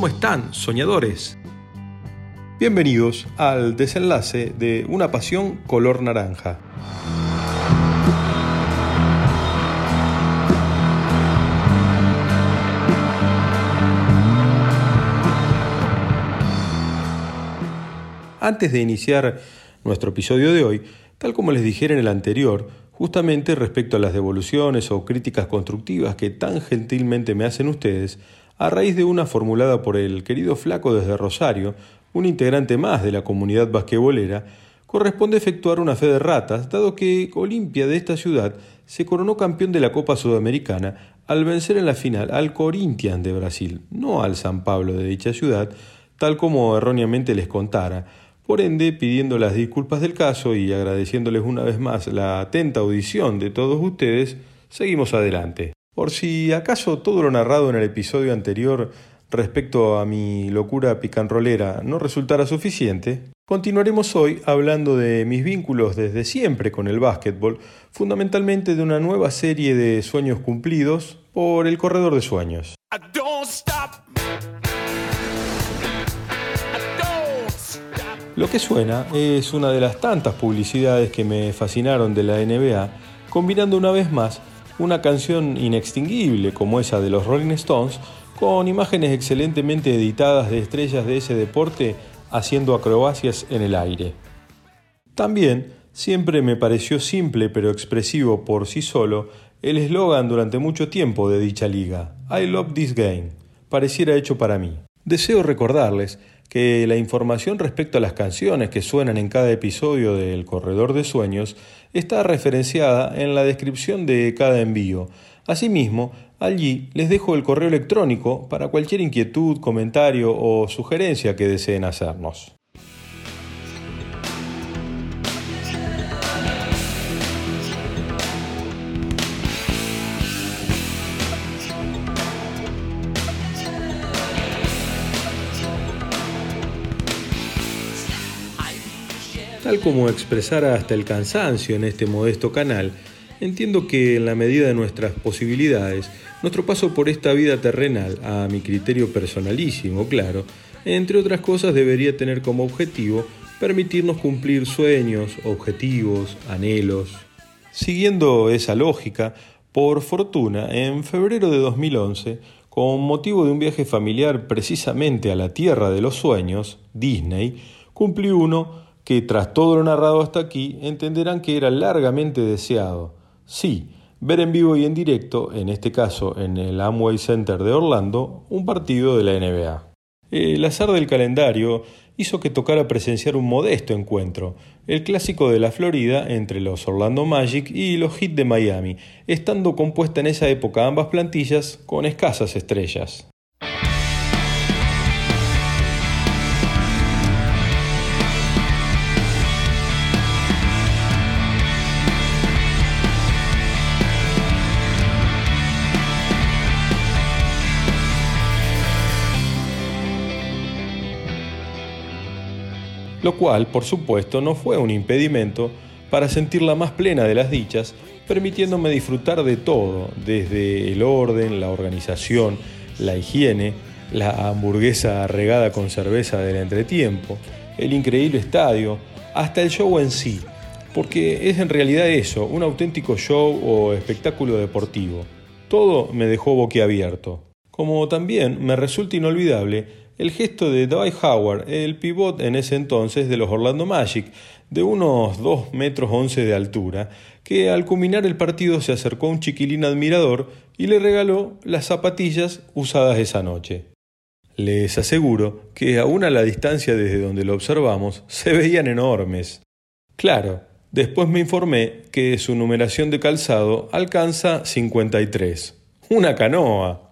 ¿Cómo están, soñadores? Bienvenidos al desenlace de Una pasión color naranja. Antes de iniciar nuestro episodio de hoy, tal como les dijera en el anterior, justamente respecto a las devoluciones o críticas constructivas que tan gentilmente me hacen ustedes, a raíz de una formulada por el querido Flaco desde Rosario, un integrante más de la comunidad basquetbolera, corresponde efectuar una fe de ratas, dado que Olimpia de esta ciudad se coronó campeón de la Copa Sudamericana al vencer en la final al Corinthians de Brasil, no al San Pablo de dicha ciudad, tal como erróneamente les contara. Por ende, pidiendo las disculpas del caso y agradeciéndoles una vez más la atenta audición de todos ustedes, seguimos adelante. Por si acaso todo lo narrado en el episodio anterior respecto a mi locura picanrolera no resultara suficiente, continuaremos hoy hablando de mis vínculos desde siempre con el básquetbol, fundamentalmente de una nueva serie de sueños cumplidos por el corredor de sueños. Lo que suena es una de las tantas publicidades que me fascinaron de la NBA, combinando una vez más una canción inextinguible como esa de los Rolling Stones, con imágenes excelentemente editadas de estrellas de ese deporte haciendo acrobacias en el aire. También siempre me pareció simple pero expresivo por sí solo el eslogan durante mucho tiempo de dicha liga, I love this game, pareciera hecho para mí. Deseo recordarles que la información respecto a las canciones que suenan en cada episodio del Corredor de Sueños está referenciada en la descripción de cada envío. Asimismo, allí les dejo el correo electrónico para cualquier inquietud, comentario o sugerencia que deseen hacernos. Tal como expresara hasta el cansancio en este modesto canal, entiendo que en la medida de nuestras posibilidades, nuestro paso por esta vida terrenal, a mi criterio personalísimo, claro, entre otras cosas debería tener como objetivo permitirnos cumplir sueños, objetivos, anhelos. Siguiendo esa lógica, por fortuna, en febrero de 2011, con motivo de un viaje familiar precisamente a la Tierra de los Sueños, Disney, cumplí uno que tras todo lo narrado hasta aquí entenderán que era largamente deseado. Sí, ver en vivo y en directo, en este caso en el Amway Center de Orlando, un partido de la NBA. El azar del calendario hizo que tocara presenciar un modesto encuentro, el clásico de la Florida entre los Orlando Magic y los Heat de Miami, estando compuesta en esa época ambas plantillas con escasas estrellas. Lo cual, por supuesto, no fue un impedimento para sentir la más plena de las dichas, permitiéndome disfrutar de todo, desde el orden, la organización, la higiene, la hamburguesa regada con cerveza del entretiempo, el increíble estadio, hasta el show en sí, porque es en realidad eso, un auténtico show o espectáculo deportivo. Todo me dejó boquiabierto. Como también me resulta inolvidable el gesto de Dwight Howard, el pivot en ese entonces de los Orlando Magic, de unos 2 metros 11 de altura, que al culminar el partido se acercó a un chiquilín admirador y le regaló las zapatillas usadas esa noche. Les aseguro que aún a la distancia desde donde lo observamos se veían enormes. Claro, después me informé que su numeración de calzado alcanza 53. Una canoa.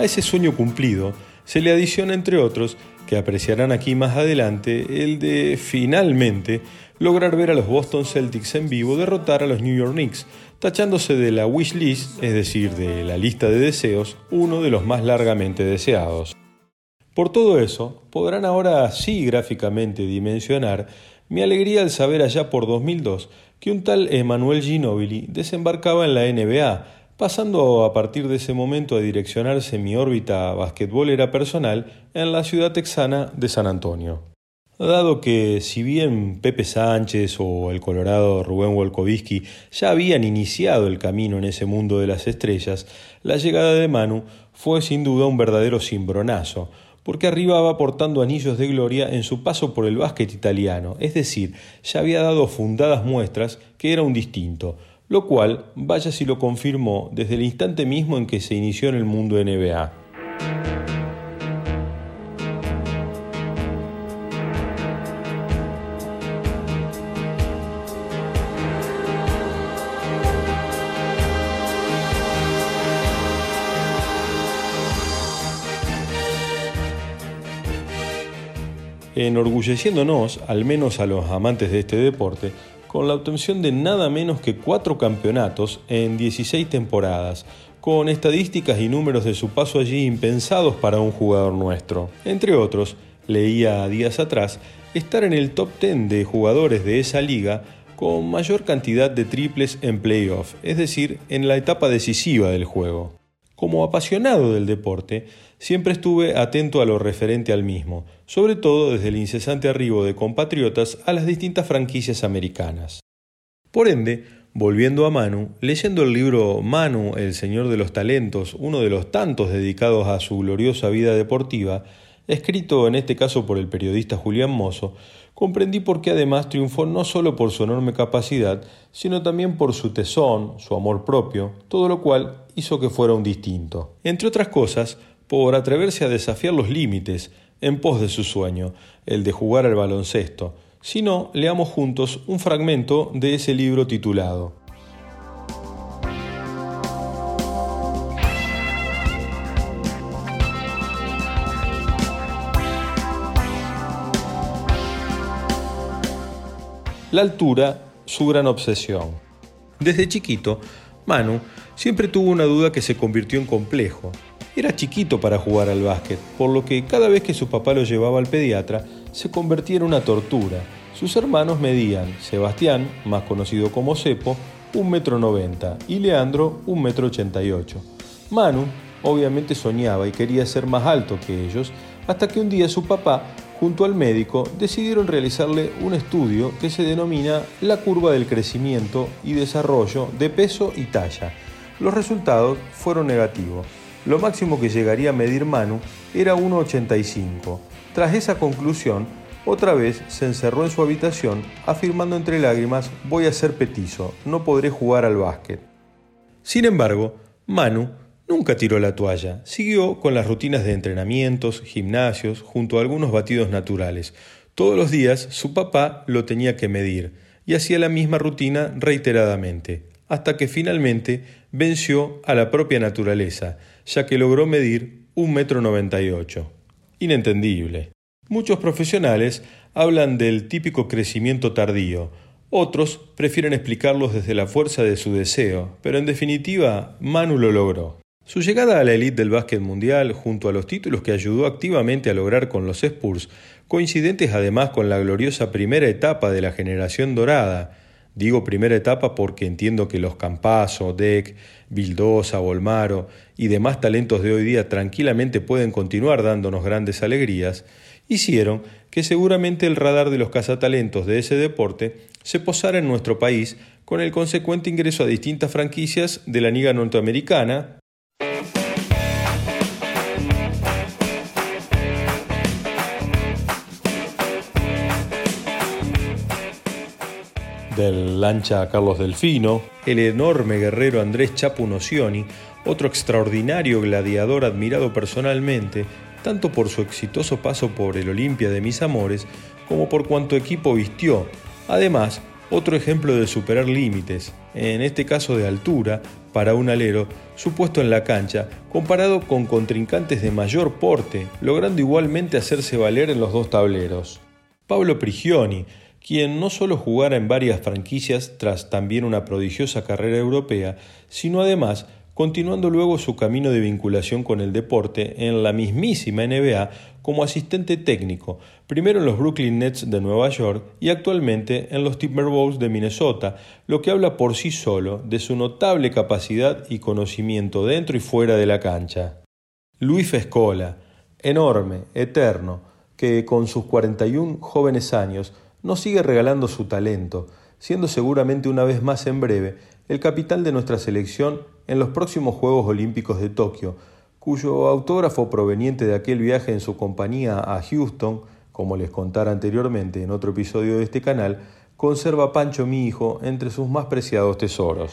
A ese sueño cumplido se le adiciona, entre otros, que apreciarán aquí más adelante, el de finalmente lograr ver a los Boston Celtics en vivo derrotar a los New York Knicks, tachándose de la wish list, es decir, de la lista de deseos, uno de los más largamente deseados. Por todo eso, podrán ahora sí gráficamente dimensionar mi alegría al saber allá por 2002 que un tal Emanuel Ginobili desembarcaba en la NBA, pasando a partir de ese momento a direccionarse mi órbita basquetbolera personal en la ciudad texana de San Antonio. Dado que si bien Pepe Sánchez o el colorado Rubén Wolkowski ya habían iniciado el camino en ese mundo de las estrellas, la llegada de Manu fue sin duda un verdadero cimbronazo, porque arribaba portando anillos de gloria en su paso por el básquet italiano, es decir, ya había dado fundadas muestras que era un distinto, lo cual, vaya si lo confirmó desde el instante mismo en que se inició en el mundo NBA. enorgulleciéndonos, al menos a los amantes de este deporte, con la obtención de nada menos que cuatro campeonatos en 16 temporadas, con estadísticas y números de su paso allí impensados para un jugador nuestro. Entre otros, leía días atrás, estar en el top 10 de jugadores de esa liga con mayor cantidad de triples en playoff, es decir, en la etapa decisiva del juego. Como apasionado del deporte, siempre estuve atento a lo referente al mismo, sobre todo desde el incesante arribo de compatriotas a las distintas franquicias americanas. Por ende, volviendo a Manu, leyendo el libro Manu, el Señor de los Talentos, uno de los tantos dedicados a su gloriosa vida deportiva, escrito en este caso por el periodista Julián Mozo, comprendí por qué además triunfó no solo por su enorme capacidad, sino también por su tesón, su amor propio, todo lo cual hizo que fuera un distinto. Entre otras cosas, por atreverse a desafiar los límites en pos de su sueño, el de jugar al baloncesto. Si no, leamos juntos un fragmento de ese libro titulado La altura, su gran obsesión. Desde chiquito, Manu siempre tuvo una duda que se convirtió en complejo. Era chiquito para jugar al básquet, por lo que cada vez que su papá lo llevaba al pediatra, se convertía en una tortura. Sus hermanos medían Sebastián, más conocido como Cepo, un metro noventa y Leandro un metro ochenta y ocho. Manu obviamente soñaba y quería ser más alto que ellos, hasta que un día su papá junto al médico, decidieron realizarle un estudio que se denomina la curva del crecimiento y desarrollo de peso y talla. Los resultados fueron negativos. Lo máximo que llegaría a medir Manu era 1,85. Tras esa conclusión, otra vez se encerró en su habitación, afirmando entre lágrimas, voy a ser petizo, no podré jugar al básquet. Sin embargo, Manu Nunca tiró la toalla, siguió con las rutinas de entrenamientos, gimnasios, junto a algunos batidos naturales. Todos los días su papá lo tenía que medir y hacía la misma rutina reiteradamente, hasta que finalmente venció a la propia naturaleza, ya que logró medir un metro noventa y ocho. Inentendible. Muchos profesionales hablan del típico crecimiento tardío, otros prefieren explicarlos desde la fuerza de su deseo, pero en definitiva Manu lo logró. Su llegada a la élite del básquet mundial, junto a los títulos que ayudó activamente a lograr con los Spurs, coincidentes además con la gloriosa primera etapa de la generación dorada, Digo primera etapa porque entiendo que los Campazo, Deck, Vildosa, Volmaro y demás talentos de hoy día tranquilamente pueden continuar dándonos grandes alegrías, hicieron que seguramente el radar de los cazatalentos de ese deporte se posara en nuestro país con el consecuente ingreso a distintas franquicias de la Liga Norteamericana, del lancha Carlos Delfino, el enorme guerrero Andrés Chapu Nocioni, otro extraordinario gladiador admirado personalmente, tanto por su exitoso paso por el Olimpia de mis amores, como por cuanto equipo vistió. Además, otro ejemplo de superar límites, en este caso de altura, para un alero, supuesto en la cancha, comparado con contrincantes de mayor porte, logrando igualmente hacerse valer en los dos tableros. Pablo Prigioni, quien no solo jugara en varias franquicias tras también una prodigiosa carrera europea, sino además continuando luego su camino de vinculación con el deporte en la mismísima NBA como asistente técnico, primero en los Brooklyn Nets de Nueva York y actualmente en los Timberwolves de Minnesota, lo que habla por sí solo de su notable capacidad y conocimiento dentro y fuera de la cancha. Luis Fescola, enorme, eterno, que con sus 41 jóvenes años nos sigue regalando su talento, siendo seguramente una vez más en breve el capitán de nuestra selección en los próximos Juegos Olímpicos de Tokio, cuyo autógrafo proveniente de aquel viaje en su compañía a Houston, como les contara anteriormente en otro episodio de este canal, conserva Pancho mi hijo entre sus más preciados tesoros.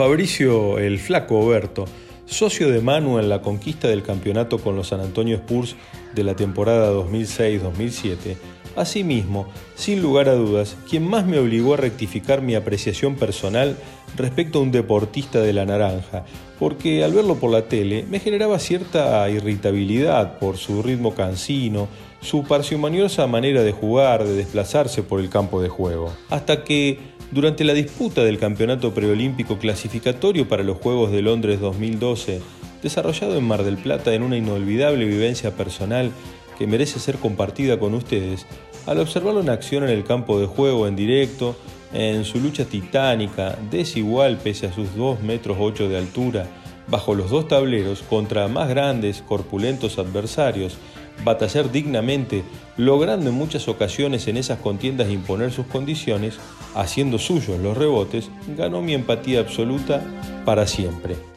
Fabricio el Flaco Oberto, socio de Manu en la conquista del campeonato con los San Antonio Spurs de la temporada 2006-2007, asimismo, sin lugar a dudas, quien más me obligó a rectificar mi apreciación personal respecto a un deportista de la naranja, porque al verlo por la tele me generaba cierta irritabilidad por su ritmo cansino, su parsimoniosa manera de jugar, de desplazarse por el campo de juego. Hasta que durante la disputa del campeonato preolímpico clasificatorio para los Juegos de Londres 2012, desarrollado en Mar del Plata en una inolvidable vivencia personal que merece ser compartida con ustedes, al observarlo en acción en el campo de juego en directo, en su lucha titánica, desigual pese a sus 2 metros 8 de altura, bajo los dos tableros contra más grandes, corpulentos adversarios, batallar dignamente, logrando en muchas ocasiones en esas contiendas imponer sus condiciones, haciendo suyos los rebotes, ganó mi empatía absoluta para siempre.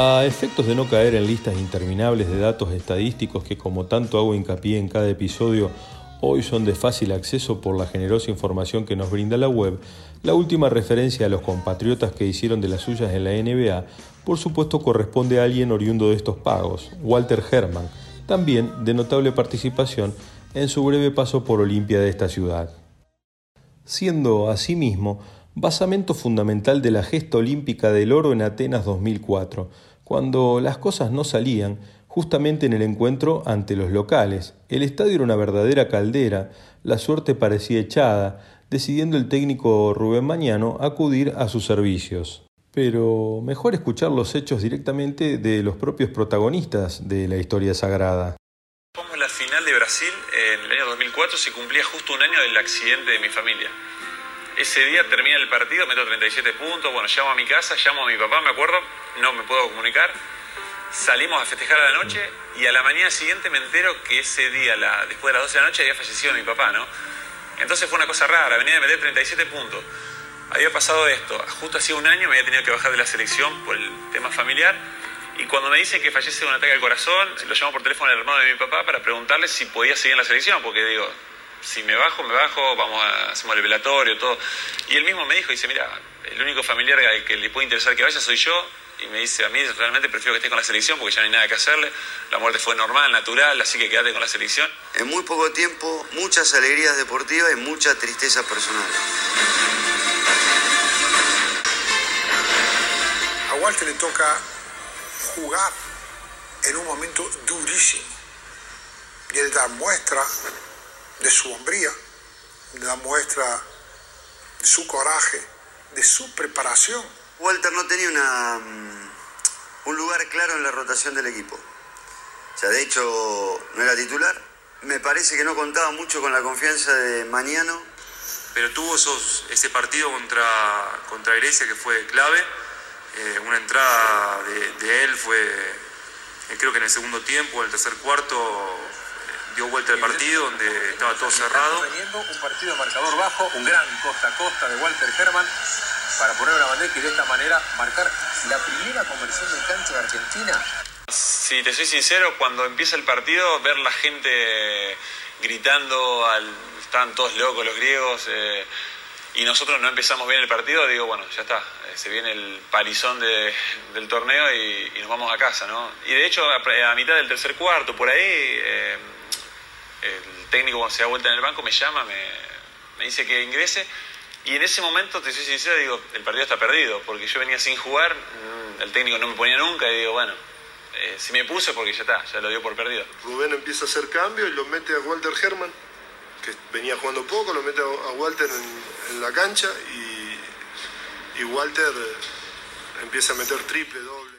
A efectos de no caer en listas interminables de datos estadísticos que como tanto hago hincapié en cada episodio, hoy son de fácil acceso por la generosa información que nos brinda la web, la última referencia a los compatriotas que hicieron de las suyas en la NBA, por supuesto corresponde a alguien oriundo de estos pagos, Walter Herman, también de notable participación en su breve paso por Olimpia de esta ciudad. Siendo asimismo basamento fundamental de la gesta olímpica del oro en Atenas 2004, cuando las cosas no salían, justamente en el encuentro ante los locales. El estadio era una verdadera caldera, la suerte parecía echada, decidiendo el técnico Rubén Mañano acudir a sus servicios. Pero mejor escuchar los hechos directamente de los propios protagonistas de la historia sagrada. La final de Brasil en el año 2004 se cumplía justo un año del accidente de mi familia. Ese día termina el partido, meto 37 puntos, bueno, llamo a mi casa, llamo a mi papá, me acuerdo, no me puedo comunicar. Salimos a festejar a la noche y a la mañana siguiente me entero que ese día, después de las 12 de la noche, había fallecido mi papá, ¿no? Entonces fue una cosa rara, venía de meter 37 puntos. Había pasado esto, justo hacía un año me había tenido que bajar de la selección por el tema familiar. Y cuando me dicen que fallece de un ataque al corazón, lo llamo por teléfono al hermano de mi papá para preguntarle si podía seguir en la selección, porque digo, si me bajo, me bajo, vamos a hacemos el velatorio, todo. Y él mismo me dijo, dice, mira, el único familiar al que le puede interesar que vaya soy yo. Y me dice, a mí realmente prefiero que esté con la selección porque ya no hay nada que hacerle. La muerte fue normal, natural, así que quédate con la selección. En muy poco tiempo, muchas alegrías deportivas y mucha tristeza personal. A Walter le toca jugar en un momento durísimo. Y él da muestra de su hombría, da muestra de su coraje, de su preparación. Walter no tenía una, mm, un lugar claro en la rotación del equipo. O sea, de hecho, no era titular. Me parece que no contaba mucho con la confianza de Mañano. Pero tuvo esos, ese partido contra, contra Grecia que fue clave. Eh, una entrada de, de él fue, eh, creo que en el segundo tiempo, en el tercer cuarto, dio vuelta el partido donde estaba todo cerrado. Teniendo un partido de marcador bajo, un gran costa a costa de Walter Herman para poner una bandeja y de esta manera marcar la primera conversión de cancha de Argentina. si te soy sincero, cuando empieza el partido, ver la gente gritando, al, estaban todos locos los griegos, eh, y nosotros no empezamos bien el partido, digo, bueno, ya está, eh, se viene el palizón del torneo y, nos vamos a casa, ¿no? Y de hecho, a, mitad del tercer cuarto, por ahí, eh, el técnico cuando se da vuelta en el banco me llama, me, me dice que ingrese, y en ese momento, te soy sincero, digo, el partido está perdido, porque yo venía sin jugar, mm, el técnico no me ponía nunca, y digo, bueno, eh, si me puse porque ya está, ya lo dio por perdido. Rubén empieza a hacer cambio y lo mete a Walter Herman, que venía jugando poco, lo mete a Walter en, la cancha y, y Walter eh, empieza a meter triple, doble.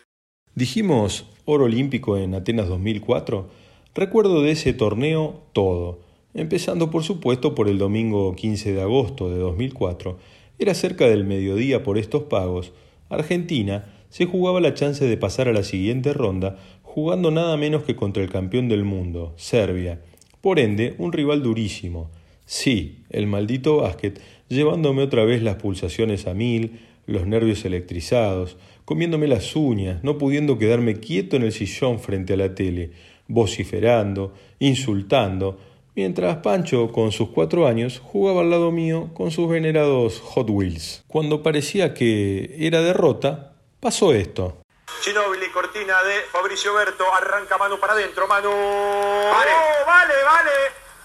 Dijimos oro olímpico en Atenas 2004. Recuerdo de ese torneo todo, empezando por supuesto por el domingo 15 de agosto de 2004. Era cerca del mediodía por estos pagos. Argentina se jugaba la chance de pasar a la siguiente ronda jugando nada menos que contra el campeón del mundo, Serbia. Por ende, un rival durísimo. Sí, el maldito básquet, llevándome otra vez las pulsaciones a mil, los nervios electrizados, comiéndome las uñas, no pudiendo quedarme quieto en el sillón frente a la tele, vociferando, insultando, mientras Pancho, con sus cuatro años, jugaba al lado mío con sus venerados Hot Wheels. Cuando parecía que era derrota, pasó esto. Ginobili, cortina de Fabricio Berto, arranca mano para adentro, mano. Vale, vale, vale.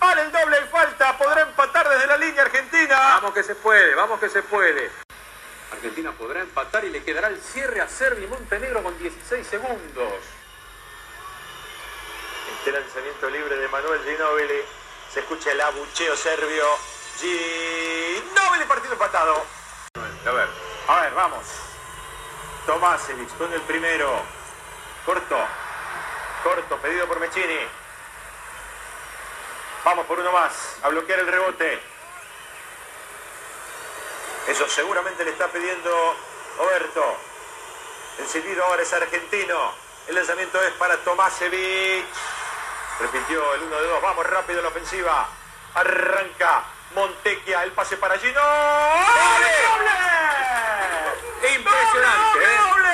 Vale el doble en falta, podrá empatar desde la línea Argentina. Vamos que se puede, vamos que se puede. Argentina podrá empatar y le quedará el cierre a Serbia y Montenegro con 16 segundos. Este lanzamiento libre de Manuel Ginobili. Se escucha el abucheo serbio. Ginobili, partido empatado. A ver, a ver, vamos. Tomasevich con el primero. Corto. Corto, pedido por Mechini. Vamos por uno más, a bloquear el rebote. Eso seguramente le está pidiendo Oberto. El silbido ahora es argentino. El lanzamiento es para Tomasevich. Repitió el 1 de 2. Vamos rápido la ofensiva. Arranca Montequia. El pase para Gino. Impresionante, ¿eh? ¡Doble!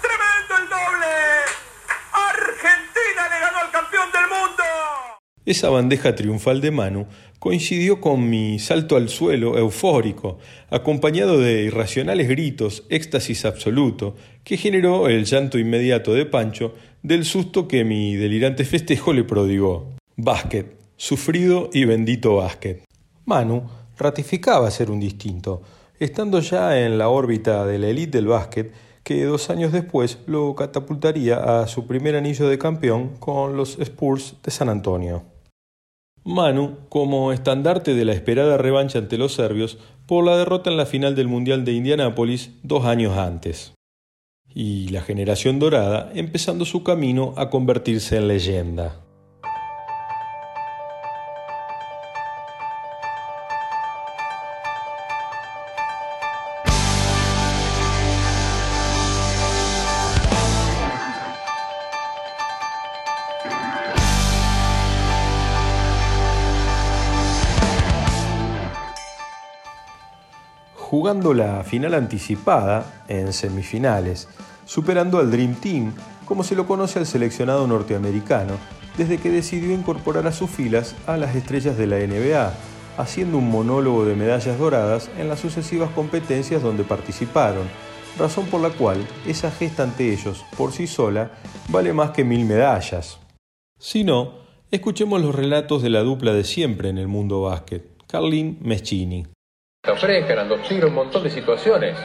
¡Tremendo el doble! ¡Argentina le ganó al campeón del mundo! Esa bandeja triunfal de Manu coincidió con mi salto al suelo eufórico, acompañado de irracionales gritos, éxtasis absoluto, que generó el llanto inmediato de Pancho del susto que mi delirante festejo le prodigó. Básquet, sufrido y bendito básquet. Manu ratificaba ser un distinto, estando ya en la órbita de la élite del básquet, que dos años después lo catapultaría a su primer anillo de campeón con los Spurs de San Antonio. Manu como estandarte de la esperada revancha ante los serbios por la derrota en la final del Mundial de Indianápolis dos años antes. Y la generación dorada empezando su camino a convertirse en leyenda. Jugando la final anticipada en semifinales, superando al Dream Team, como se lo conoce al seleccionado norteamericano, desde que decidió incorporar a sus filas a las estrellas de la NBA, haciendo un monólogo de medallas doradas en las sucesivas competencias donde participaron, razón por la cual esa gesta ante ellos, por sí sola, vale más que mil medallas. Si no, escuchemos los relatos de la dupla de siempre en el mundo básquet, Carlin Meschini. Fresca, eran dos tiros, un montón de situaciones.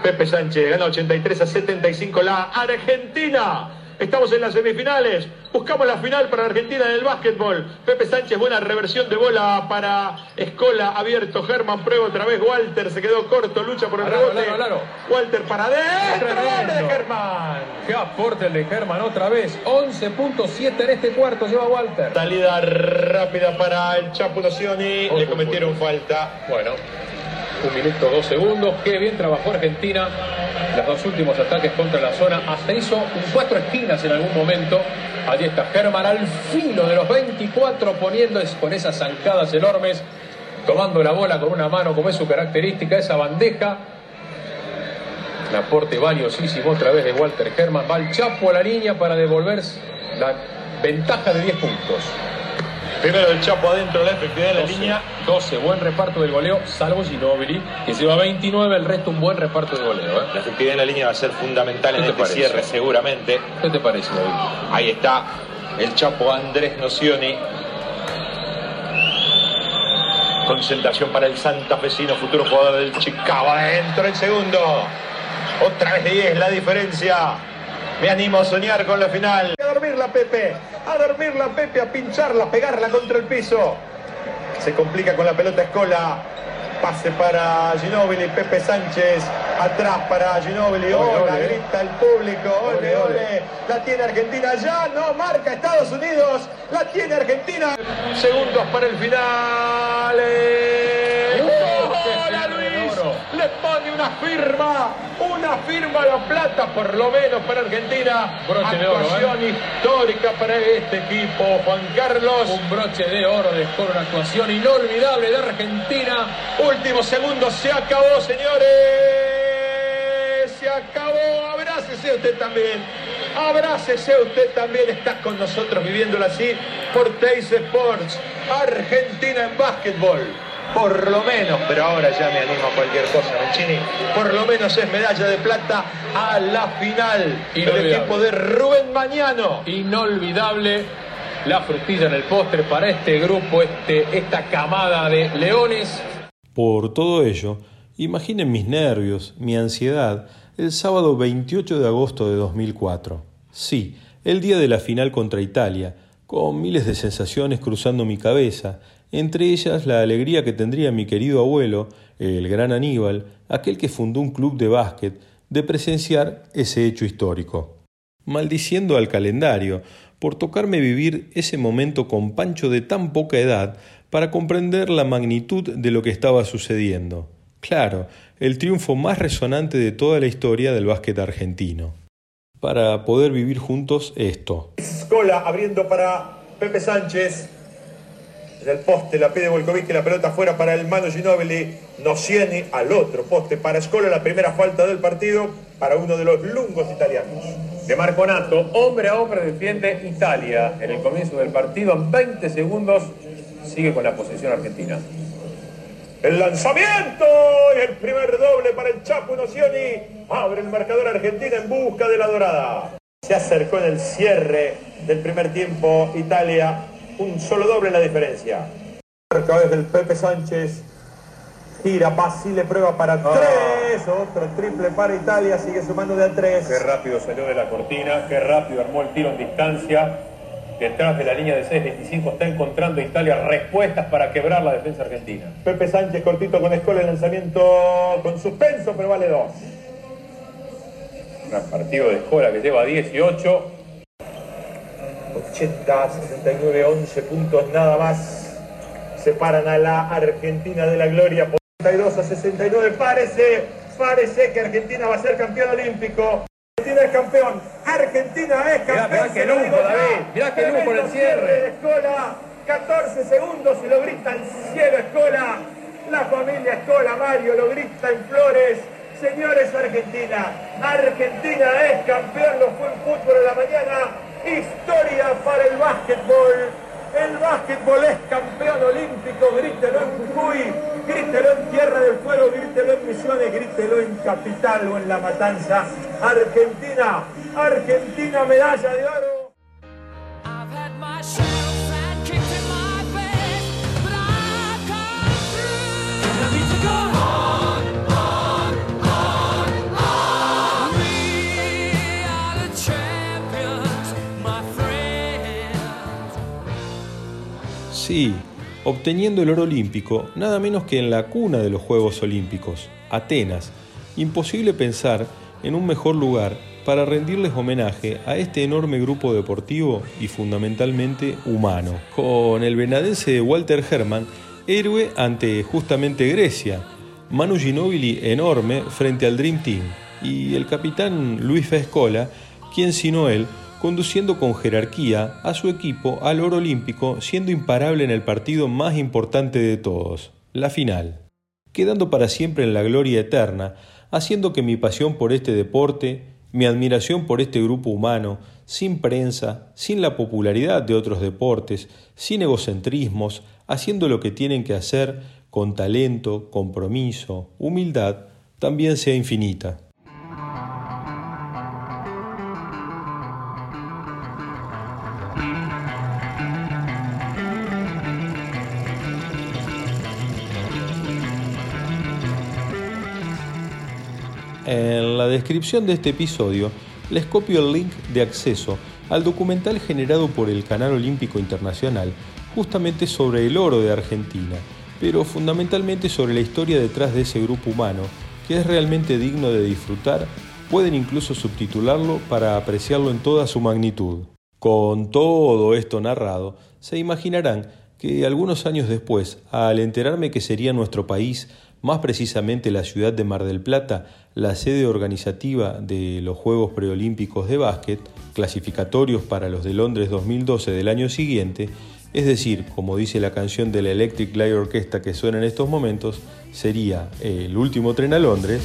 Pepe Sánchez gana 83 a 75 la Argentina. Estamos en las semifinales. Buscamos la final para Argentina en el básquetbol. Pepe Sánchez, buena reversión de bola para Escola, abierto. Germán prueba otra vez. Walter se quedó corto, lucha por el rebote. Walter para adentro. de Germán. Qué aporte el de Germán otra vez. 11.7 en este cuarto lleva Walter. Salida rápida para el Chapo Nocioni. Le cometieron falta. Bueno, un minuto, dos segundos. Qué bien trabajó Argentina. Los dos últimos ataques contra la zona. Hasta hizo cuatro esquinas en algún momento. Allí está Germán al filo de los 24 poniendo con esas zancadas enormes. Tomando la bola con una mano como es su característica. Esa bandeja Un aporte valiosísimo otra vez de Walter Herman. Va el Chapo a la línea para devolver la ventaja de 10 puntos. Primero el Chapo adentro, la efectividad de la línea. 12, buen reparto del goleo, salvo Ginobili, que lleva 29, el resto un buen reparto de goleo. ¿eh? La efectividad en la línea va a ser fundamental en ¿Qué te este parece? cierre, seguramente. ¿Qué te parece, David? Ahí está el Chapo Andrés Nocioni. Concentración para el santafesino, futuro jugador del Chicago. Adentro el segundo. Otra vez de 10 la diferencia. Me animo a soñar con la final. A dormirla, Pepe. A dormirla, Pepe. A pincharla, a pegarla contra el piso. Se complica con la pelota Escola. Pase para Ginóbili, Pepe Sánchez. Atrás para Ginóbili. Hola, grita el público. Ole. ole. La tiene Argentina ya. No marca Estados Unidos. La tiene Argentina. Segundos para el final. Pone una firma. Una firma a la plata, por lo menos para Argentina. Broche de oro, ¿eh? Actuación histórica para este equipo. Juan Carlos. Un broche de oro de score, una actuación inolvidable de Argentina. Último segundo, se acabó, señores. Se acabó. Abrácese usted también. Abrácese usted también. Está con nosotros viviéndolo así por Teis Sports. Argentina en básquetbol. Por lo menos, pero ahora ya me animo a cualquier cosa, Mancini. Por lo menos es medalla de plata a la final. El equipo de Rubén Mañano. Inolvidable la frutilla en el postre para este grupo, este, esta camada de leones. Por todo ello, imaginen mis nervios, mi ansiedad, el sábado 28 de agosto de 2004. Sí, el día de la final contra Italia, con miles de sensaciones cruzando mi cabeza, entre ellas la alegría que tendría mi querido abuelo, el gran Aníbal, aquel que fundó un club de básquet, de presenciar ese hecho histórico. Maldiciendo al calendario por tocarme vivir ese momento con Pancho de tan poca edad para comprender la magnitud de lo que estaba sucediendo. Claro, el triunfo más resonante de toda la historia del básquet argentino. Para poder vivir juntos esto. Escola abriendo para Pepe Sánchez. Desde el poste la pide Volkovic la pelota fuera para el Mano Ginóbili. Nocieni al otro poste para Escola. La primera falta del partido para uno de los lungos italianos. De Marconato, hombre a hombre defiende Italia. En el comienzo del partido, en 20 segundos, sigue con la posesión argentina. El lanzamiento y el primer doble para el Chapo Nocioni. Abre el marcador Argentina en busca de la dorada. Se acercó en el cierre del primer tiempo Italia. Un solo doble en la diferencia. Marca desde el Pepe Sánchez. Gira, Basile prueba para tres. Otro triple para Italia. Sigue sumando de a tres. Qué rápido salió de la cortina, qué rápido armó el tiro en distancia. Detrás de la línea de 6.25 está encontrando Italia respuestas para quebrar la defensa argentina. Pepe Sánchez cortito con escola el lanzamiento con suspenso, pero vale dos. Un partido de escuela que lleva 18. 80, 69, 11 puntos nada más. Separan a la Argentina de la gloria. Por 32 a 69. Parece, parece que Argentina va a ser campeón olímpico. Argentina es campeón. Argentina es campeón. mirá se lo lujo. David. Mirá lujo en el cierre. de Escola. 14 segundos y lo grita en cielo Escola. La familia Escola, Mario, lo grita en Flores. Señores Argentina, Argentina es campeón, lo fue en fútbol en la mañana. Historia para el básquetbol. El básquetbol es campeón olímpico, grítelo en Jujuy, grítelo en Tierra del Fuego, grítelo en Misiones, grítelo en Capital o en La Matanza. Argentina, Argentina, medalla de oro. Sí, obteniendo el oro olímpico, nada menos que en la cuna de los Juegos Olímpicos, Atenas. Imposible pensar en un mejor lugar para rendirles homenaje a este enorme grupo deportivo y fundamentalmente humano, con el venadense de Walter Herman, héroe ante justamente Grecia, Manu Ginóbili enorme frente al Dream Team y el capitán Luis Fescola, quien sino él conduciendo con jerarquía a su equipo al oro olímpico, siendo imparable en el partido más importante de todos, la final. Quedando para siempre en la gloria eterna, haciendo que mi pasión por este deporte, mi admiración por este grupo humano, sin prensa, sin la popularidad de otros deportes, sin egocentrismos, haciendo lo que tienen que hacer con talento, compromiso, humildad, también sea infinita. En la descripción de este episodio les copio el link de acceso al documental generado por el Canal Olímpico Internacional justamente sobre el oro de Argentina, pero fundamentalmente sobre la historia detrás de ese grupo humano, que es realmente digno de disfrutar, pueden incluso subtitularlo para apreciarlo en toda su magnitud. Con todo esto narrado, se imaginarán que algunos años después, al enterarme que sería nuestro país, más precisamente la ciudad de Mar del Plata, la sede organizativa de los Juegos Preolímpicos de Básquet, clasificatorios para los de Londres 2012 del año siguiente, es decir, como dice la canción de la Electric Light Orchestra que suena en estos momentos, sería el último tren a Londres,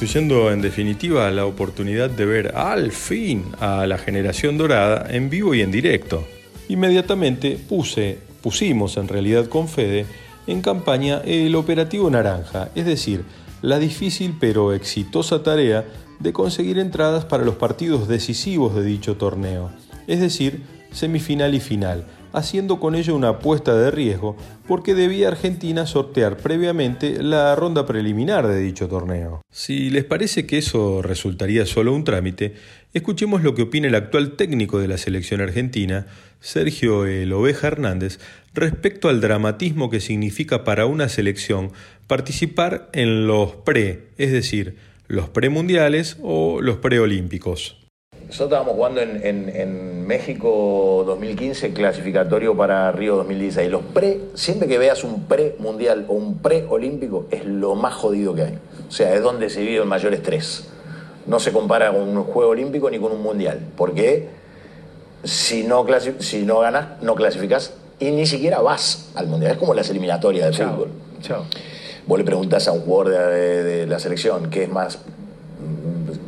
constituyendo en definitiva la oportunidad de ver al fin a la generación dorada en vivo y en directo. Inmediatamente puse, pusimos en realidad con Fede, en campaña el operativo naranja, es decir, la difícil pero exitosa tarea de conseguir entradas para los partidos decisivos de dicho torneo, es decir, semifinal y final, haciendo con ello una apuesta de riesgo porque debía Argentina sortear previamente la ronda preliminar de dicho torneo. Si les parece que eso resultaría solo un trámite, escuchemos lo que opina el actual técnico de la selección argentina, Sergio El Oveja Hernández, respecto al dramatismo que significa para una selección participar en los pre, es decir, los premundiales o los preolímpicos. Nosotros estábamos jugando en, en- en México 2015, clasificatorio para Río 2016. Los pre, siempre que veas un pre-mundial o un pre-olímpico, es lo más jodido que hay. O sea, es donde se vive el mayor estrés. No se compara con un juego olímpico ni con un mundial. Porque si no, si no ganas, no clasificas y ni siquiera vas al mundial. Es como las eliminatorias del fútbol. Chao. Vos le preguntás a un jugador de, de- de la selección qué es más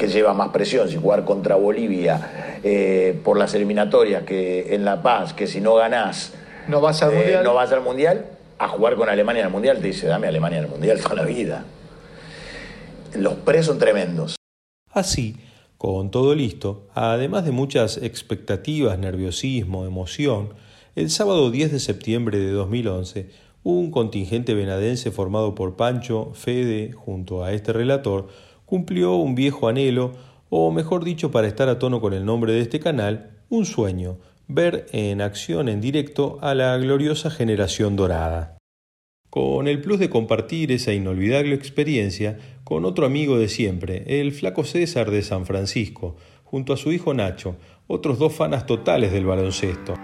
que lleva más presión, si jugar contra Bolivia eh, por las eliminatorias, que en La Paz, que si no ganás No vas al eh, mundial. no vas al Mundial, a jugar con Alemania en el Mundial, te dice, dame Alemania en el Mundial toda la vida. Los pre son tremendos. Así, con todo listo, además de muchas expectativas, nerviosismo, emoción, el sábado 10 de septiembre de 2011, un contingente venadense formado por Pancho, Fede, junto a este relator, cumplió un viejo anhelo, o mejor dicho, para estar a tono con el nombre de este canal, un sueño, ver en acción en directo a la gloriosa generación dorada con el plus de compartir esa inolvidable experiencia con otro amigo de siempre, el flaco César de San Francisco, junto a su hijo Nacho, otros dos fanas totales del baloncesto.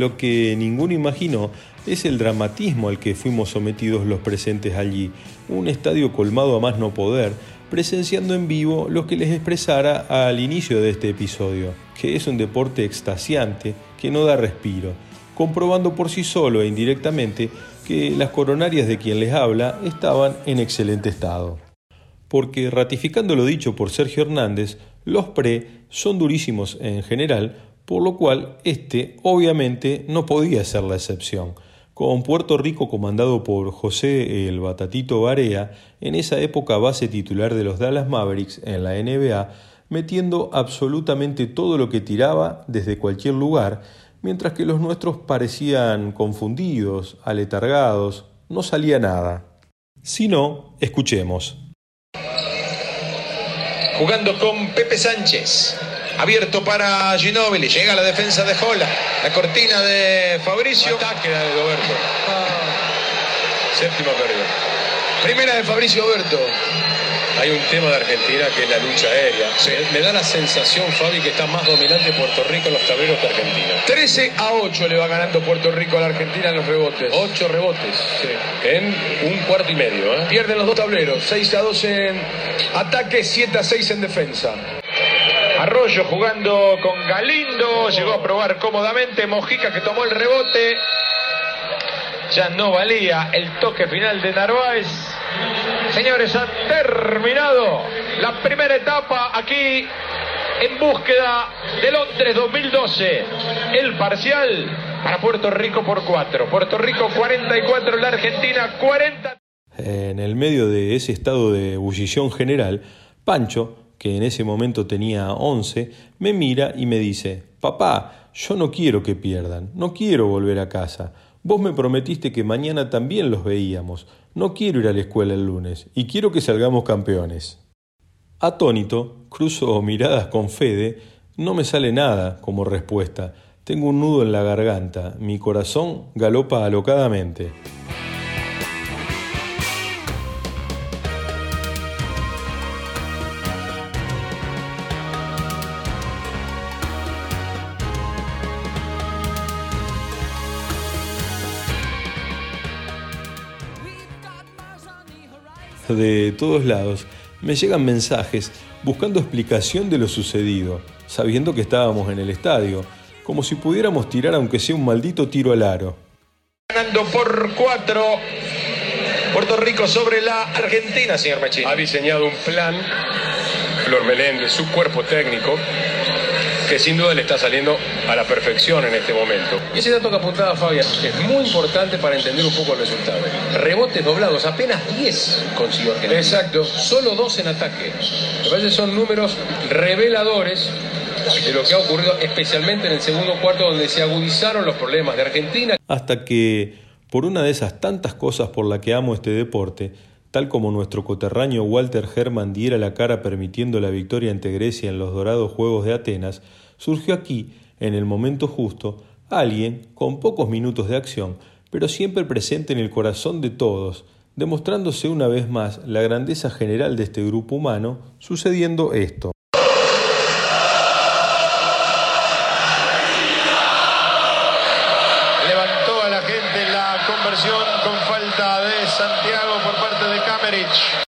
Lo que ninguno imaginó es el dramatismo al que fuimos sometidos los presentes allí, un estadio colmado a más no poder, presenciando en vivo lo que les expresara al inicio de este episodio, que es un deporte extasiante que no da respiro, comprobando por sí solo e indirectamente que las coronarias de quien les habla estaban en excelente estado. Porque ratificando lo dicho por Sergio Hernández, los pre son durísimos en general, por lo cual este obviamente no podía ser la excepción. Con Puerto Rico comandado por José el Batatito Barea, en esa época base titular de los Dallas Mavericks en la NBA, metiendo absolutamente todo lo que tiraba desde cualquier lugar, mientras que los nuestros parecían confundidos, aletargados, no salía nada. Si no, escuchemos. Jugando con Pepe Sánchez. Abierto para Ginóbili. Llega la defensa de Jola. La cortina de Fabricio. Ataque de Roberto. Séptima pérdida. Primera de Fabricio Oberto. Hay un tema de Argentina que es la lucha aérea. Me, me da la sensación, Fabi, que está más dominante Puerto Rico en los tableros que Argentina. 13 a 8 le va ganando Puerto Rico a la Argentina en los rebotes. Ocho rebotes en un cuarto y medio. ¿eh? Pierden los dos tableros. 6 a 2 en ataque, 7 a 6 en defensa. Arroyo jugando con Galindo. Llegó a probar cómodamente. Mojica que tomó el rebote. Ya no valía el toque final de Narváez. Señores, ha terminado la primera etapa aquí en búsqueda de Londres 2012. El parcial para Puerto Rico por 4. Puerto Rico 44, la Argentina 40. En el medio de ese estado de ebullición general, Pancho, que en ese momento tenía 11, me mira y me dice, papá, yo no quiero que pierdan, no quiero volver a casa. Vos me prometiste que mañana también los veíamos. No quiero ir a la escuela el lunes y quiero que salgamos campeones. Atónito, cruzo miradas con Fede, no me sale nada como respuesta. Tengo un nudo en la garganta, mi corazón galopa alocadamente. De todos lados me llegan mensajes buscando explicación de lo sucedido, sabiendo que estábamos en el estadio, como si pudiéramos tirar aunque sea un maldito tiro al aro. Ganando por 4. Puerto Rico sobre la Argentina, señor Machín. Ha diseñado un plan, Flor Meléndez, su cuerpo técnico, que sin duda le está saliendo a la perfección en este momento. Y ese dato que apuntaba Fabián es muy importante para entender un poco el resultado. Rebotes doblados, apenas 10 consiguió Argentina. Exacto. Solo 2 en ataque. Me parece que son números reveladores de lo que ha ocurrido especialmente en el segundo cuarto donde se agudizaron los problemas de Argentina. Hasta que, por una de esas tantas cosas por la que amo este deporte, tal como nuestro coterráneo Walter Hermann diera la cara permitiendo la victoria ante Grecia en los dorados Juegos de Atenas, surgió aquí, en el momento justo, alguien con pocos minutos de acción, pero siempre presente en el corazón de todos, demostrándose una vez más la grandeza general de este grupo humano, sucediendo esto. Levantó a la gente la conversión con falta de Santiago por parte de Camerich.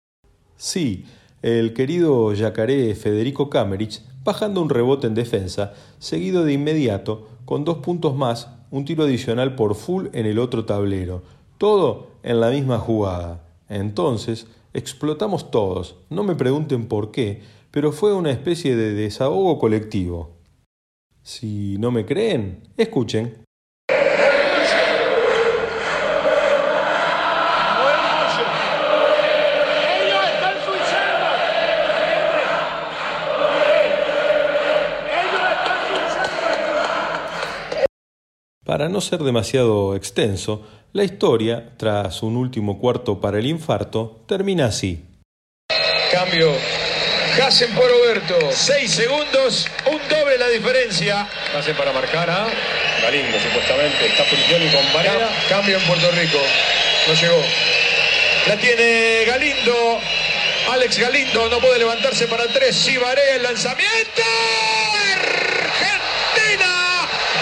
Sí, el querido yacaré Federico Kamerich bajando un rebote en defensa, seguido de inmediato, con dos puntos más, un tiro adicional por full en el otro tablero. Todo en la misma jugada. Entonces, explotamos todos. No me pregunten por qué, pero fue una especie de desahogo colectivo. Si no me creen, escuchen. Para no ser demasiado extenso, la historia, tras un último cuarto para el infarto, termina así. Cambio. Hasen por Oberto. 6 segundos. Un doble la diferencia. Hace para marcar a Galindo, supuestamente. Está Purigioni con Varela. Cambio en Puerto Rico. No llegó. La tiene Galindo. Alex Galindo no puede levantarse para tres. Sí, Varea el lanzamiento. Argentina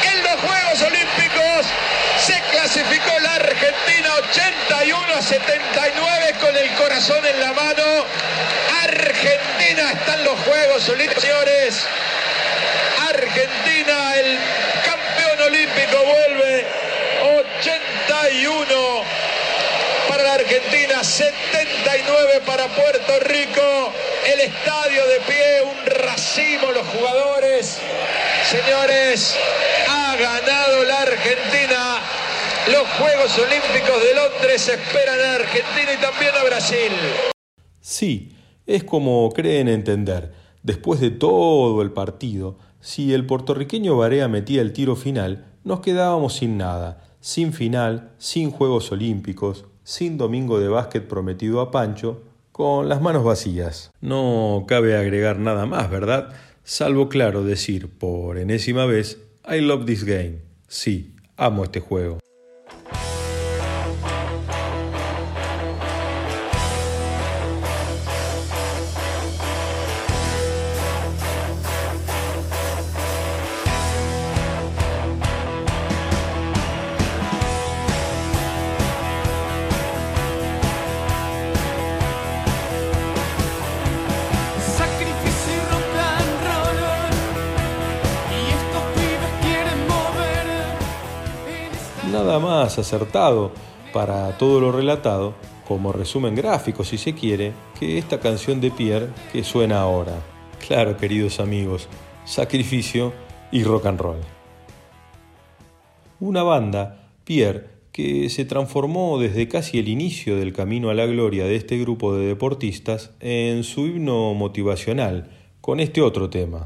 en los Juegos Olímpicos. Se clasificó la Argentina 81 a 79 con el corazón en la mano. Argentina está en los Juegos Olímpicos, señores. Argentina, el campeón olímpico, vuelve 81 para la Argentina, 79 para Puerto Rico. El estadio de pie, un racimo los jugadores. Señores, ha ganado la Argentina. Los Juegos Olímpicos de Londres esperan a Argentina y también a Brasil. Sí, es como creen entender. Después de todo el partido, si el puertorriqueño Barea metía el tiro final, nos quedábamos sin nada, sin final, sin Juegos Olímpicos, sin domingo de básquet prometido a Pancho, con las manos vacías. No cabe agregar nada más, ¿verdad? salvo claro decir por enésima vez, I love this game. Sí, amo este juego. Acertado para todo lo relatado, como resumen gráfico si se quiere, que esta canción de Pierre que suena ahora. Claro, queridos amigos, sacrificio y rock and roll. Una banda, Pierre, que se transformó desde casi el inicio del camino a la gloria de este grupo de deportistas en su himno motivacional, con este otro tema.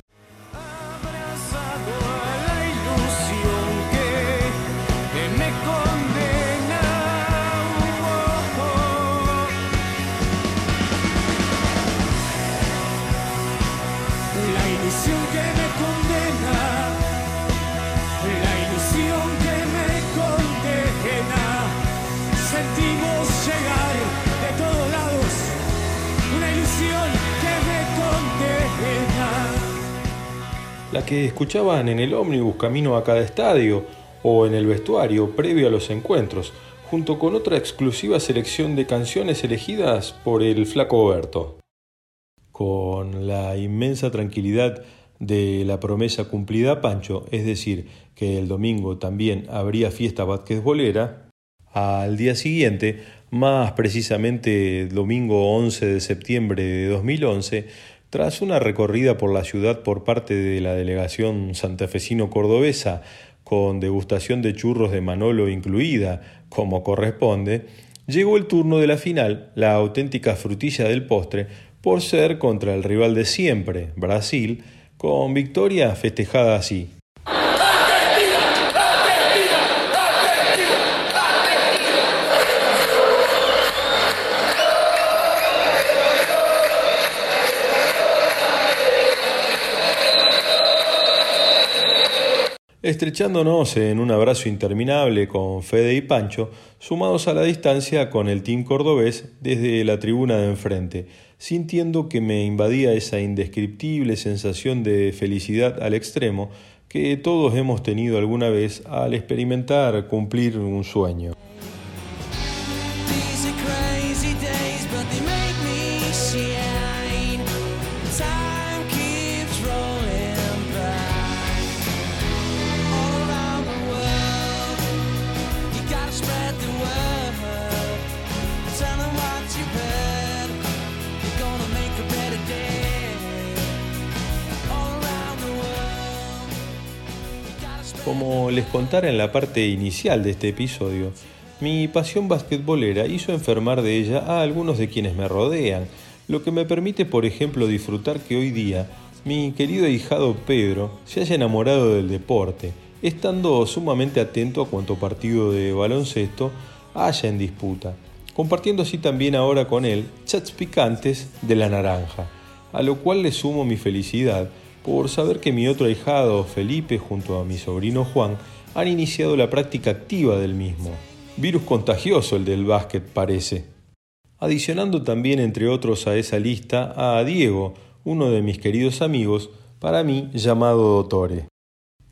Que escuchaban en el ómnibus camino a cada estadio o en el vestuario previo a los encuentros, junto con otra exclusiva selección de canciones elegidas por el flaco Berto. Con la inmensa tranquilidad de la promesa cumplida Pancho, es decir, que el domingo también habría fiesta basquetbolera, al día siguiente, más precisamente domingo 11 de septiembre de 2011, tras una recorrida por la ciudad por parte de la delegación santafesino-cordobesa, con degustación de churros de Manolo incluida, como corresponde, llegó el turno de la final, la auténtica frutilla del postre, por ser contra el rival de siempre, Brasil, con victoria festejada así. Estrechándonos en un abrazo interminable con Fede y Pancho, sumados a la distancia con el team cordobés desde la tribuna de enfrente, sintiendo que me invadía esa indescriptible sensación de felicidad al extremo que todos hemos tenido alguna vez al experimentar cumplir un sueño. Contara en la parte inicial de este episodio, mi pasión basquetbolera hizo enfermar de ella a algunos de quienes me rodean, lo que me permite, por ejemplo, disfrutar que hoy día mi querido ahijado Pedro se haya enamorado del deporte, estando sumamente atento a cuanto partido de baloncesto haya en disputa, compartiendo así también ahora con él chats picantes de la naranja, a lo cual le sumo mi felicidad por saber que mi otro ahijado Felipe junto a mi sobrino Juan han iniciado la práctica activa del mismo. Virus contagioso el del básquet parece. Adicionando también entre otros a esa lista a Diego, uno de mis queridos amigos, para mí llamado Dottore.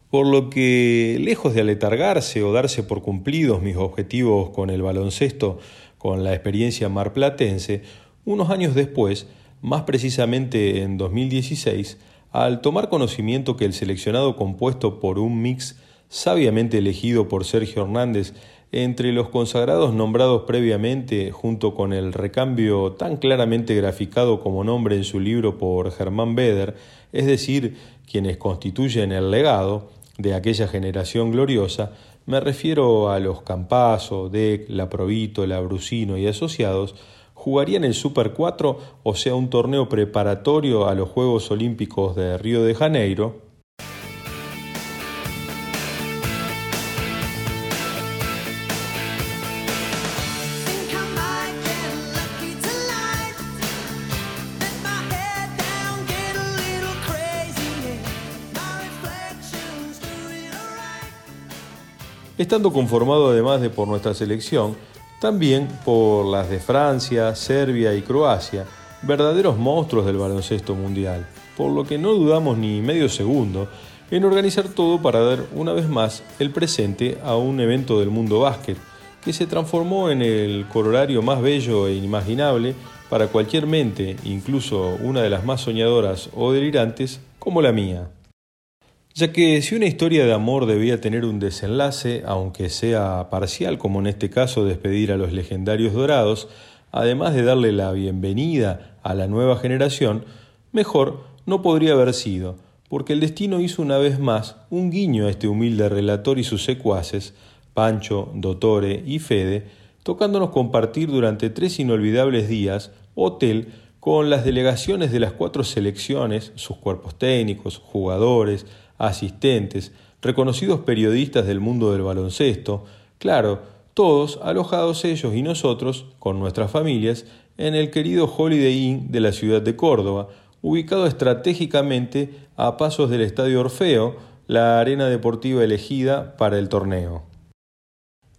Por lo que, lejos de aletargarse o darse por cumplidos mis objetivos con el baloncesto, con la experiencia marplatense, unos años después, más precisamente en 2016, al tomar conocimiento que el seleccionado compuesto por un mix sabiamente elegido por Sergio Hernández entre los consagrados nombrados previamente junto con el recambio tan claramente graficado como nombre en su libro por Germán Beder, es decir, quienes constituyen el legado de aquella generación gloriosa, me refiero a los Campazo, Deck, La Provítola, Brusino y asociados, jugarían el Super 4, o sea, un torneo preparatorio a los Juegos Olímpicos de Río de Janeiro, estando conformado además de por nuestra selección, también por las de Francia, Serbia y Croacia, verdaderos monstruos del baloncesto mundial, por lo que no dudamos ni medio segundo en organizar todo para dar una vez más el presente a un evento del mundo básquet, que se transformó en el corolario más bello e inimaginable para cualquier mente, incluso una de las más soñadoras o delirantes, como la mía. Ya que si una historia de amor debía tener un desenlace, aunque sea parcial como en este caso despedir a los legendarios dorados, además de darle la bienvenida a la nueva generación, mejor no podría haber sido, porque el destino hizo una vez más un guiño a este humilde relator y sus secuaces, Pancho, Dottore y Fede, tocándonos compartir durante tres inolvidables días hotel con las delegaciones de las cuatro selecciones, sus cuerpos técnicos, jugadores, asistentes, reconocidos periodistas del mundo del baloncesto, claro, todos alojados ellos y nosotros, con nuestras familias, en el querido Holiday Inn de la ciudad de Córdoba, ubicado estratégicamente a pasos del Estadio Orfeo, la arena deportiva elegida para el torneo.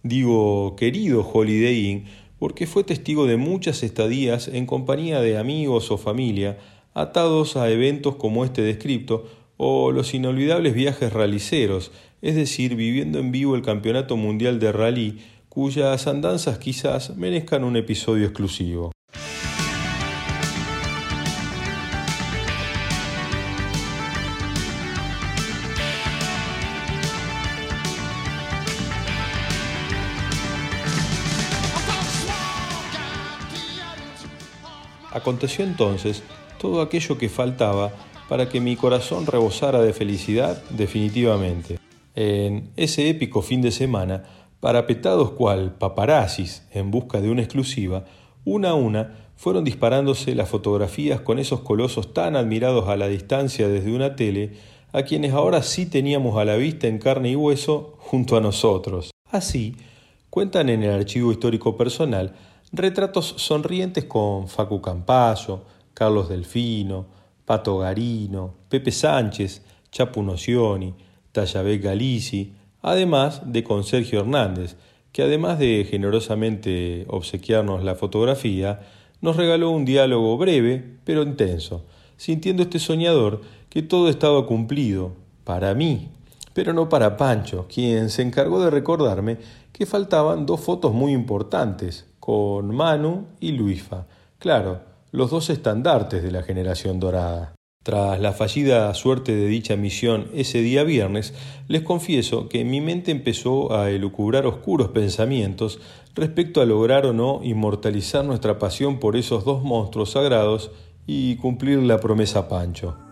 Digo querido Holiday Inn porque fue testigo de muchas estadías en compañía de amigos o familia atados a eventos como este descripto o los inolvidables viajes raliceros, es decir, viviendo en vivo el Campeonato Mundial de Rally, cuyas andanzas quizás merezcan un episodio exclusivo. Aconteció entonces todo aquello que faltaba para que mi corazón rebosara de felicidad definitivamente. En ese épico fin de semana, parapetados cual paparazzis en busca de una exclusiva, una a una fueron disparándose las fotografías con esos colosos tan admirados a la distancia desde una tele, a quienes ahora sí teníamos a la vista en carne y hueso junto a nosotros. Así, cuentan en el archivo histórico personal retratos sonrientes con Facu Campayo, Carlos Delfino, Pato Garino, Pepe Sánchez, Chapu Nocioni, Tallabé Galici, además de con Sergio Hernández, que además de generosamente obsequiarnos la fotografía, nos regaló un diálogo breve pero intenso, sintiendo este soñador que todo estaba cumplido, para mí, pero no para Pancho, quien se encargó de recordarme que faltaban dos fotos muy importantes, con Manu y Luifa, claro, los dos estandartes de la generación dorada. Tras la fallida suerte de dicha misión ese día viernes, les confieso que mi mente empezó a elucubrar oscuros pensamientos respecto a lograr o no inmortalizar nuestra pasión por esos dos monstruos sagrados y cumplir la promesa Pancho.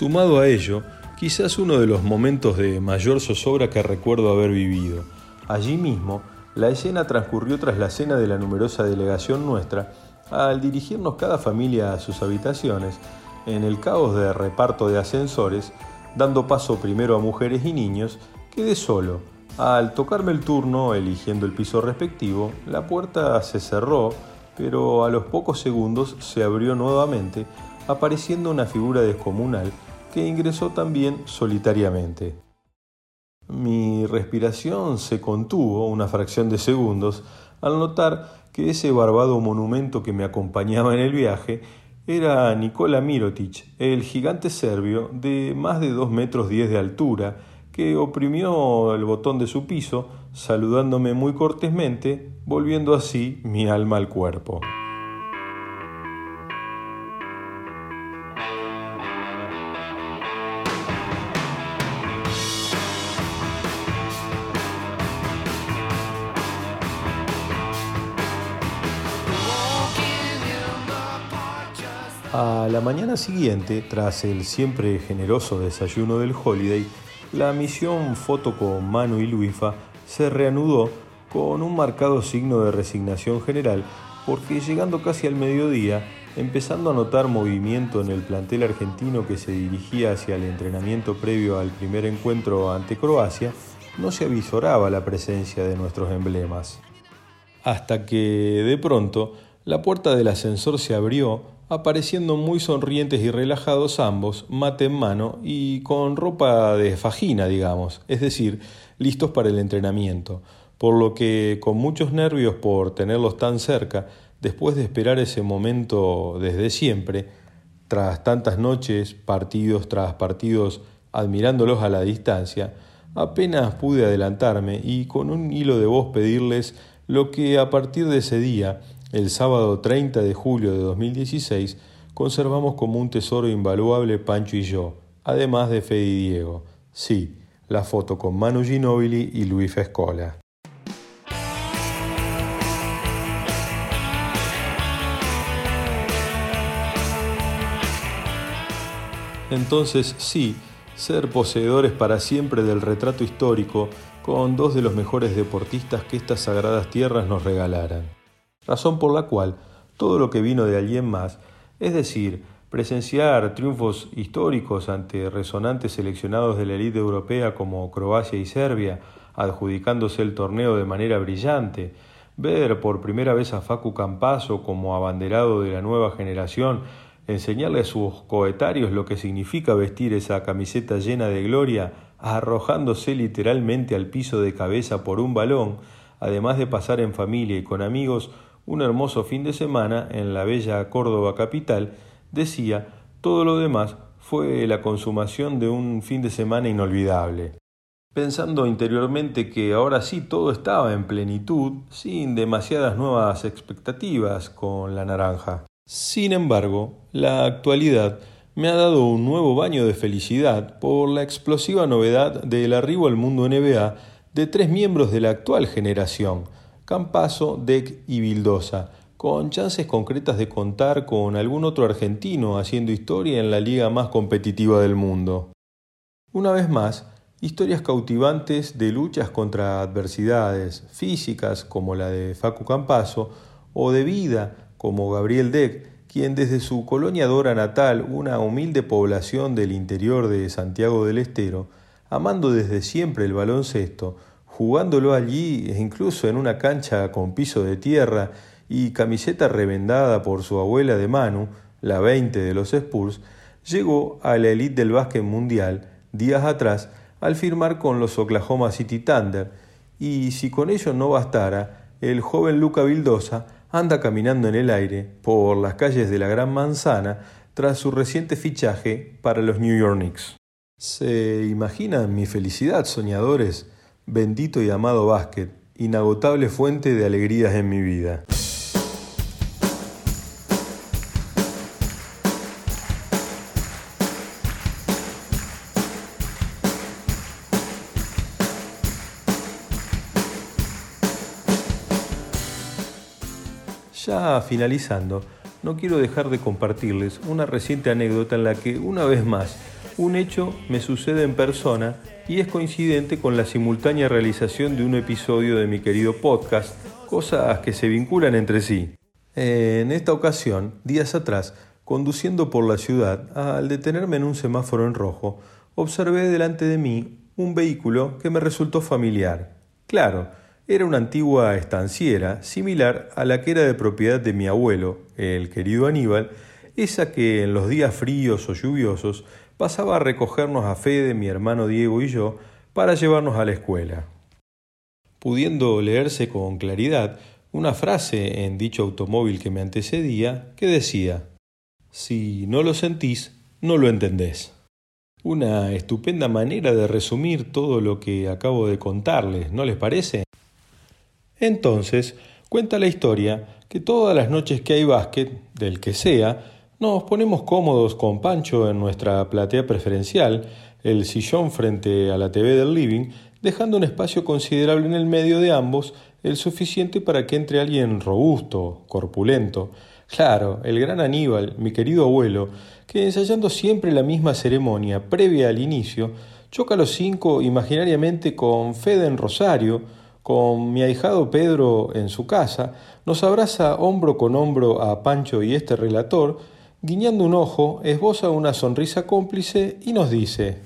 Sumado a ello, quizás uno de los momentos de mayor zozobra que recuerdo haber vivido. Allí mismo, la escena transcurrió tras la cena de la numerosa delegación nuestra, al dirigirnos cada familia a sus habitaciones, en el caos de reparto de ascensores, dando paso primero a mujeres y niños, quedé solo. Al tocarme el turno, eligiendo el piso respectivo, la puerta se cerró, pero a los pocos segundos se abrió nuevamente, apareciendo una figura descomunal que ingresó también solitariamente. Mi respiración se contuvo una fracción de segundos al notar que ese barbado monumento que me acompañaba en el viaje era Nikola Mirotic, el gigante serbio de más de dos metros diez de altura, que oprimió el botón de su piso, saludándome muy cortésmente, volviendo así mi alma al cuerpo. La mañana siguiente, tras el siempre generoso desayuno del Holiday, la misión foto con Manu y Luifa se reanudó con un marcado signo de resignación general porque llegando casi al mediodía empezando a notar movimiento en el plantel argentino que se dirigía hacia el entrenamiento previo al primer encuentro ante Croacia, no se avisoraba la presencia de nuestros emblemas. Hasta que, de pronto, la puerta del ascensor se abrió, apareciendo muy sonrientes y relajados ambos, mate en mano y con ropa de fajina, digamos, es decir, listos para el entrenamiento, por lo que, con muchos nervios por tenerlos tan cerca, después de esperar ese momento desde siempre, tras tantas noches, partidos tras partidos, admirándolos a la distancia, apenas pude adelantarme y con un hilo de voz pedirles lo que a partir de ese día, el sábado 30 de julio de 2016, conservamos como un tesoro invaluable Pancho y yo, además de Fede y Diego. Sí, la foto con Manu Ginóbili y Luis Fescola. Entonces sí, ser poseedores para siempre del retrato histórico con dos de los mejores deportistas que estas sagradas tierras nos regalaran. Razón por la cual todo lo que vino de alguien más, es decir, presenciar triunfos históricos ante resonantes seleccionados de la élite europea como Croacia y Serbia, adjudicándose el torneo de manera brillante, ver por primera vez a Facu Campazo como abanderado de la nueva generación, enseñarle a sus coetarios lo que significa vestir esa camiseta llena de gloria, arrojándose literalmente al piso de cabeza por un balón, además de pasar en familia y con amigos un hermoso fin de semana en la bella Córdoba capital, decía, todo lo demás fue la consumación de un fin de semana inolvidable. Pensando interiormente que ahora sí todo estaba en plenitud, sin demasiadas nuevas expectativas con la naranja. Sin embargo, la actualidad me ha dado un nuevo baño de felicidad por la explosiva novedad del arribo al mundo NBA de tres miembros de la actual generación, Campaso, Deck y Vildosa, con chances concretas de contar con algún otro argentino haciendo historia en la liga más competitiva del mundo. Una vez más, historias cautivantes de luchas contra adversidades físicas como la de Facu Campaso o de vida como Gabriel Deck, quien desde su colonia Dora natal, una humilde población del interior de Santiago del Estero, amando desde siempre el baloncesto, jugándolo allí e incluso en una cancha con piso de tierra y camiseta revendada por su abuela de Manu, la 20 de los Spurs, llegó a la elite del básquet mundial días atrás al firmar con los Oklahoma City Thunder, y si con ello no bastara, el joven Luca Vildosa anda caminando en el aire por las calles de la Gran Manzana tras su reciente fichaje para los New York Knicks. ¿Se imaginan mi felicidad, soñadores? Bendito y amado básquet, inagotable fuente de alegrías en mi vida. Ya finalizando, no quiero dejar de compartirles una reciente anécdota en la que, una vez más, un hecho me sucede en persona y es coincidente con la simultánea realización de un episodio de mi querido podcast, cosas que se vinculan entre sí. En esta ocasión, días atrás, conduciendo por la ciudad, al detenerme en un semáforo en rojo, observé delante de mí un vehículo que me resultó familiar. Claro, era una antigua estanciera, similar a la que era de propiedad de mi abuelo, el querido Aníbal, esa que en los días fríos o lluviosos pasaba a recogernos a Fede, mi hermano Diego y yo para llevarnos a la escuela. Pudiendo leerse con claridad una frase en dicho automóvil que me antecedía que decía, Si no lo sentís, no lo entendés. Una estupenda manera de resumir todo lo que acabo de contarles, ¿no les parece? Entonces, cuenta la historia que todas las noches que hay básquet, del que sea, nos ponemos cómodos con Pancho en nuestra platea preferencial, el sillón frente a la TV del living, dejando un espacio considerable en el medio de ambos, el suficiente para que entre alguien robusto, corpulento. Claro, el gran Aníbal, mi querido abuelo, que ensayando siempre la misma ceremonia previa al inicio, choca los cinco imaginariamente con Fede en Rosario, con mi ahijado Pedro en su casa, nos abraza hombro con hombro a Pancho y este relator, guiñando un ojo, esboza una sonrisa cómplice y nos dice,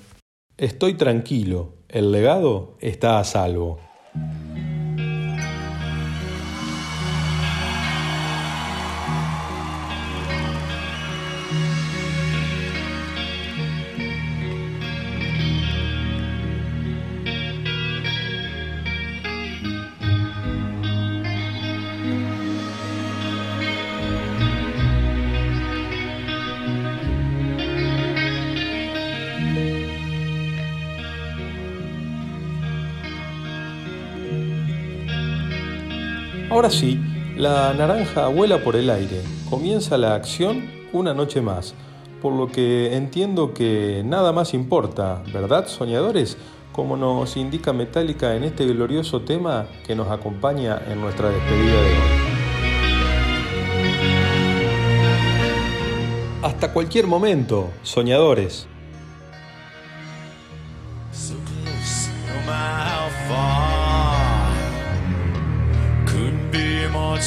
Estoy tranquilo, el legado está a salvo. Ahora sí, la naranja vuela por el aire. Comienza la acción una noche más. Por lo que entiendo que nada más importa, ¿verdad, soñadores? Como nos indica Metallica en este glorioso tema que nos acompaña en nuestra despedida de hoy. Hasta cualquier momento, soñadores.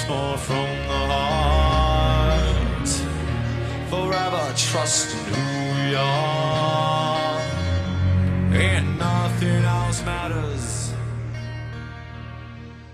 Be more from the heart. Forever trust in who we are.